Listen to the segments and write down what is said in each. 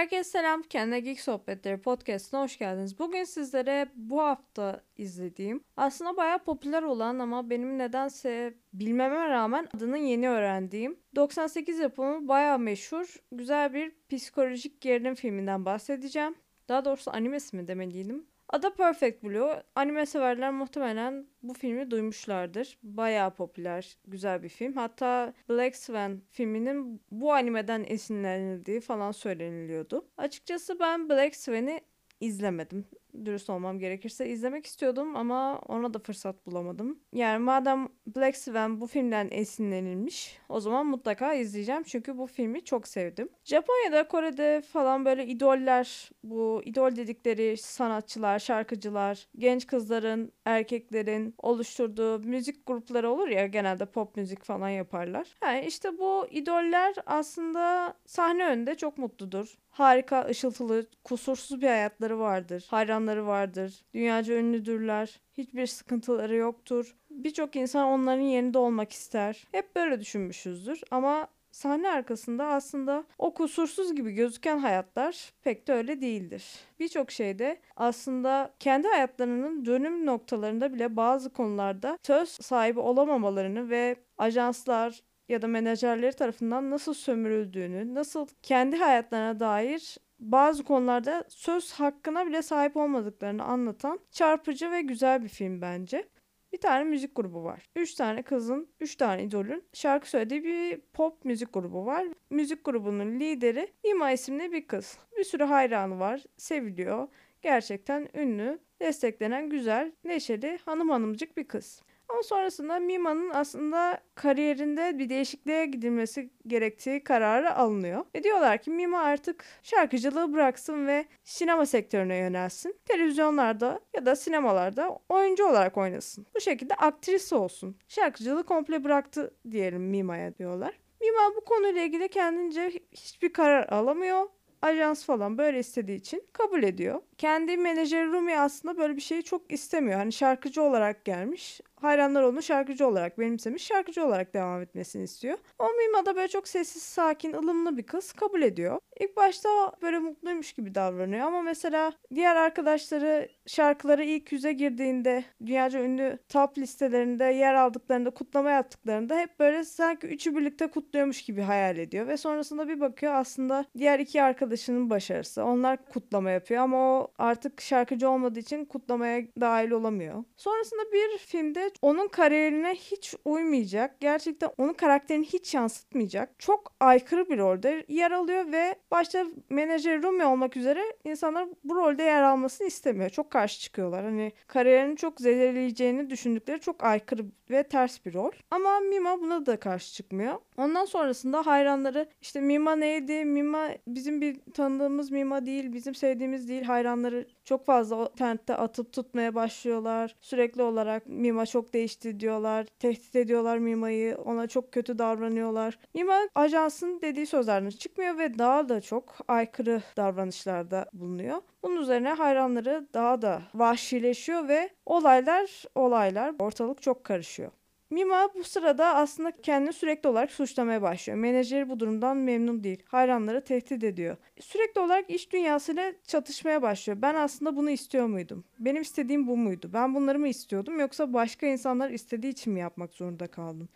Herkese selam. Kendine Geek Sohbetleri podcastına hoş geldiniz. Bugün sizlere bu hafta izlediğim, aslında bayağı popüler olan ama benim nedense bilmeme rağmen adını yeni öğrendiğim 98 yapımı bayağı meşhur, güzel bir psikolojik gerilim filminden bahsedeceğim. Daha doğrusu animesi mi demeliydim. Adı Perfect Blue. Anime severler muhtemelen bu filmi duymuşlardır. Bayağı popüler, güzel bir film. Hatta Black Swan filminin bu animeden esinlenildiği falan söyleniliyordu. Açıkçası ben Black Swan'i izlemedim dürüst olmam gerekirse izlemek istiyordum ama ona da fırsat bulamadım. Yani madem Black Swan bu filmden esinlenilmiş o zaman mutlaka izleyeceğim çünkü bu filmi çok sevdim. Japonya'da, Kore'de falan böyle idoller, bu idol dedikleri sanatçılar, şarkıcılar, genç kızların, erkeklerin oluşturduğu müzik grupları olur ya genelde pop müzik falan yaparlar. Yani işte bu idoller aslında sahne önünde çok mutludur. Harika, ışıltılı, kusursuz bir hayatları vardır. Hayranları vardır. Dünyaca ünlüdürler. Hiçbir sıkıntıları yoktur. Birçok insan onların yerinde olmak ister. Hep böyle düşünmüşüzdür ama sahne arkasında aslında o kusursuz gibi gözüken hayatlar pek de öyle değildir. Birçok şeyde aslında kendi hayatlarının dönüm noktalarında bile bazı konularda söz sahibi olamamalarını ve ajanslar, ya da menajerleri tarafından nasıl sömürüldüğünü, nasıl kendi hayatlarına dair bazı konularda söz hakkına bile sahip olmadıklarını anlatan çarpıcı ve güzel bir film bence. Bir tane müzik grubu var. Üç tane kızın, üç tane idolün şarkı söylediği bir pop müzik grubu var. Müzik grubunun lideri Nima isimli bir kız. Bir sürü hayranı var, seviliyor. Gerçekten ünlü, desteklenen güzel, neşeli, hanım hanımcık bir kız. Ama sonrasında Mima'nın aslında kariyerinde bir değişikliğe gidilmesi gerektiği kararı alınıyor. Ve diyorlar ki Mima artık şarkıcılığı bıraksın ve sinema sektörüne yönelsin. Televizyonlarda ya da sinemalarda oyuncu olarak oynasın. Bu şekilde aktris olsun. Şarkıcılığı komple bıraktı diyelim Mima'ya diyorlar. Mima bu konuyla ilgili kendince hiçbir karar alamıyor ajans falan böyle istediği için kabul ediyor. Kendi menajeri Rumi aslında böyle bir şeyi çok istemiyor. Hani şarkıcı olarak gelmiş hayranlar onu şarkıcı olarak benimsemiş, şarkıcı olarak devam etmesini istiyor. O Mima da böyle çok sessiz, sakin, ılımlı bir kız kabul ediyor. İlk başta böyle mutluymuş gibi davranıyor ama mesela diğer arkadaşları şarkıları ilk yüze girdiğinde dünyaca ünlü top listelerinde yer aldıklarında kutlama yaptıklarında hep böyle sanki üçü birlikte kutluyormuş gibi hayal ediyor ve sonrasında bir bakıyor aslında diğer iki arkadaşının başarısı. Onlar kutlama yapıyor ama o artık şarkıcı olmadığı için kutlamaya dahil olamıyor. Sonrasında bir filmde onun kariyerine hiç uymayacak, gerçekten onun karakterini hiç yansıtmayacak, çok aykırı bir rolde yer alıyor ve başta menajer Rumi olmak üzere insanlar bu rolde yer almasını istemiyor. Çok karşı çıkıyorlar. Hani kariyerini çok zedeleyeceğini düşündükleri çok aykırı ve ters bir rol. Ama Mima buna da karşı çıkmıyor. Ondan sonrasında hayranları işte Mima neydi? Mima bizim bir tanıdığımız Mima değil, bizim sevdiğimiz değil. Hayranları çok fazla o tentte atıp tutmaya başlıyorlar. Sürekli olarak Mima çok değişti diyorlar. Tehdit ediyorlar Mima'yı. Ona çok kötü davranıyorlar. Mima ajansın dediği sözlerden çıkmıyor ve daha da çok aykırı davranışlarda bulunuyor. Bunun üzerine hayranları daha da vahşileşiyor ve olaylar olaylar ortalık çok karışıyor. Mima bu sırada aslında kendini sürekli olarak suçlamaya başlıyor. Menajeri bu durumdan memnun değil. Hayranları tehdit ediyor. Sürekli olarak iş dünyasıyla çatışmaya başlıyor. Ben aslında bunu istiyor muydum? Benim istediğim bu muydu? Ben bunları mı istiyordum yoksa başka insanlar istediği için mi yapmak zorunda kaldım?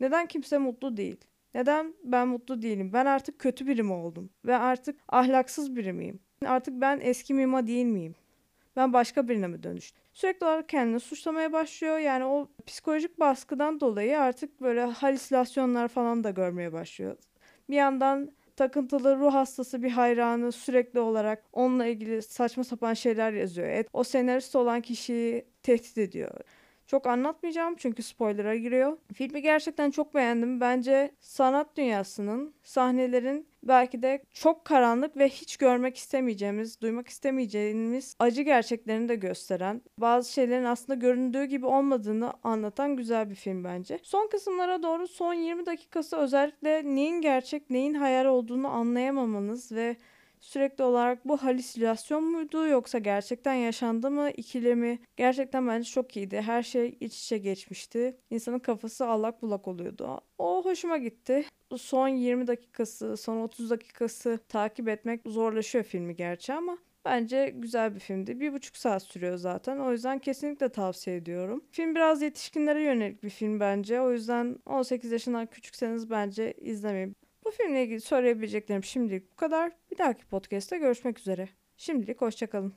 Neden kimse mutlu değil? Neden ben mutlu değilim? Ben artık kötü biri mi oldum? Ve artık ahlaksız biri miyim? Artık ben eski Mima değil miyim? Ben başka birine mi dönüştüm? Sürekli olarak kendini suçlamaya başlıyor. Yani o psikolojik baskıdan dolayı artık böyle halüsinasyonlar falan da görmeye başlıyor. Bir yandan takıntılı ruh hastası bir hayranı sürekli olarak onunla ilgili saçma sapan şeyler yazıyor. Et, o senarist olan kişiyi tehdit ediyor. Çok anlatmayacağım çünkü spoiler'a giriyor. Filmi gerçekten çok beğendim. Bence sanat dünyasının, sahnelerin belki de çok karanlık ve hiç görmek istemeyeceğimiz, duymak istemeyeceğimiz acı gerçeklerini de gösteren, bazı şeylerin aslında göründüğü gibi olmadığını anlatan güzel bir film bence. Son kısımlara doğru son 20 dakikası özellikle neyin gerçek, neyin hayal olduğunu anlayamamanız ve sürekli olarak bu halüsinasyon muydu yoksa gerçekten yaşandı mı ikilemi gerçekten bence çok iyiydi. Her şey iç içe geçmişti. İnsanın kafası allak bullak oluyordu. O hoşuma gitti. Son 20 dakikası, son 30 dakikası takip etmek zorlaşıyor filmi gerçi ama Bence güzel bir filmdi. Bir buçuk saat sürüyor zaten. O yüzden kesinlikle tavsiye ediyorum. Film biraz yetişkinlere yönelik bir film bence. O yüzden 18 yaşından küçükseniz bence izlemeyin. Filmle ilgili söyleyebileceklerim şimdilik bu kadar. Bir dahaki podcast'te görüşmek üzere. Şimdilik hoşçakalın.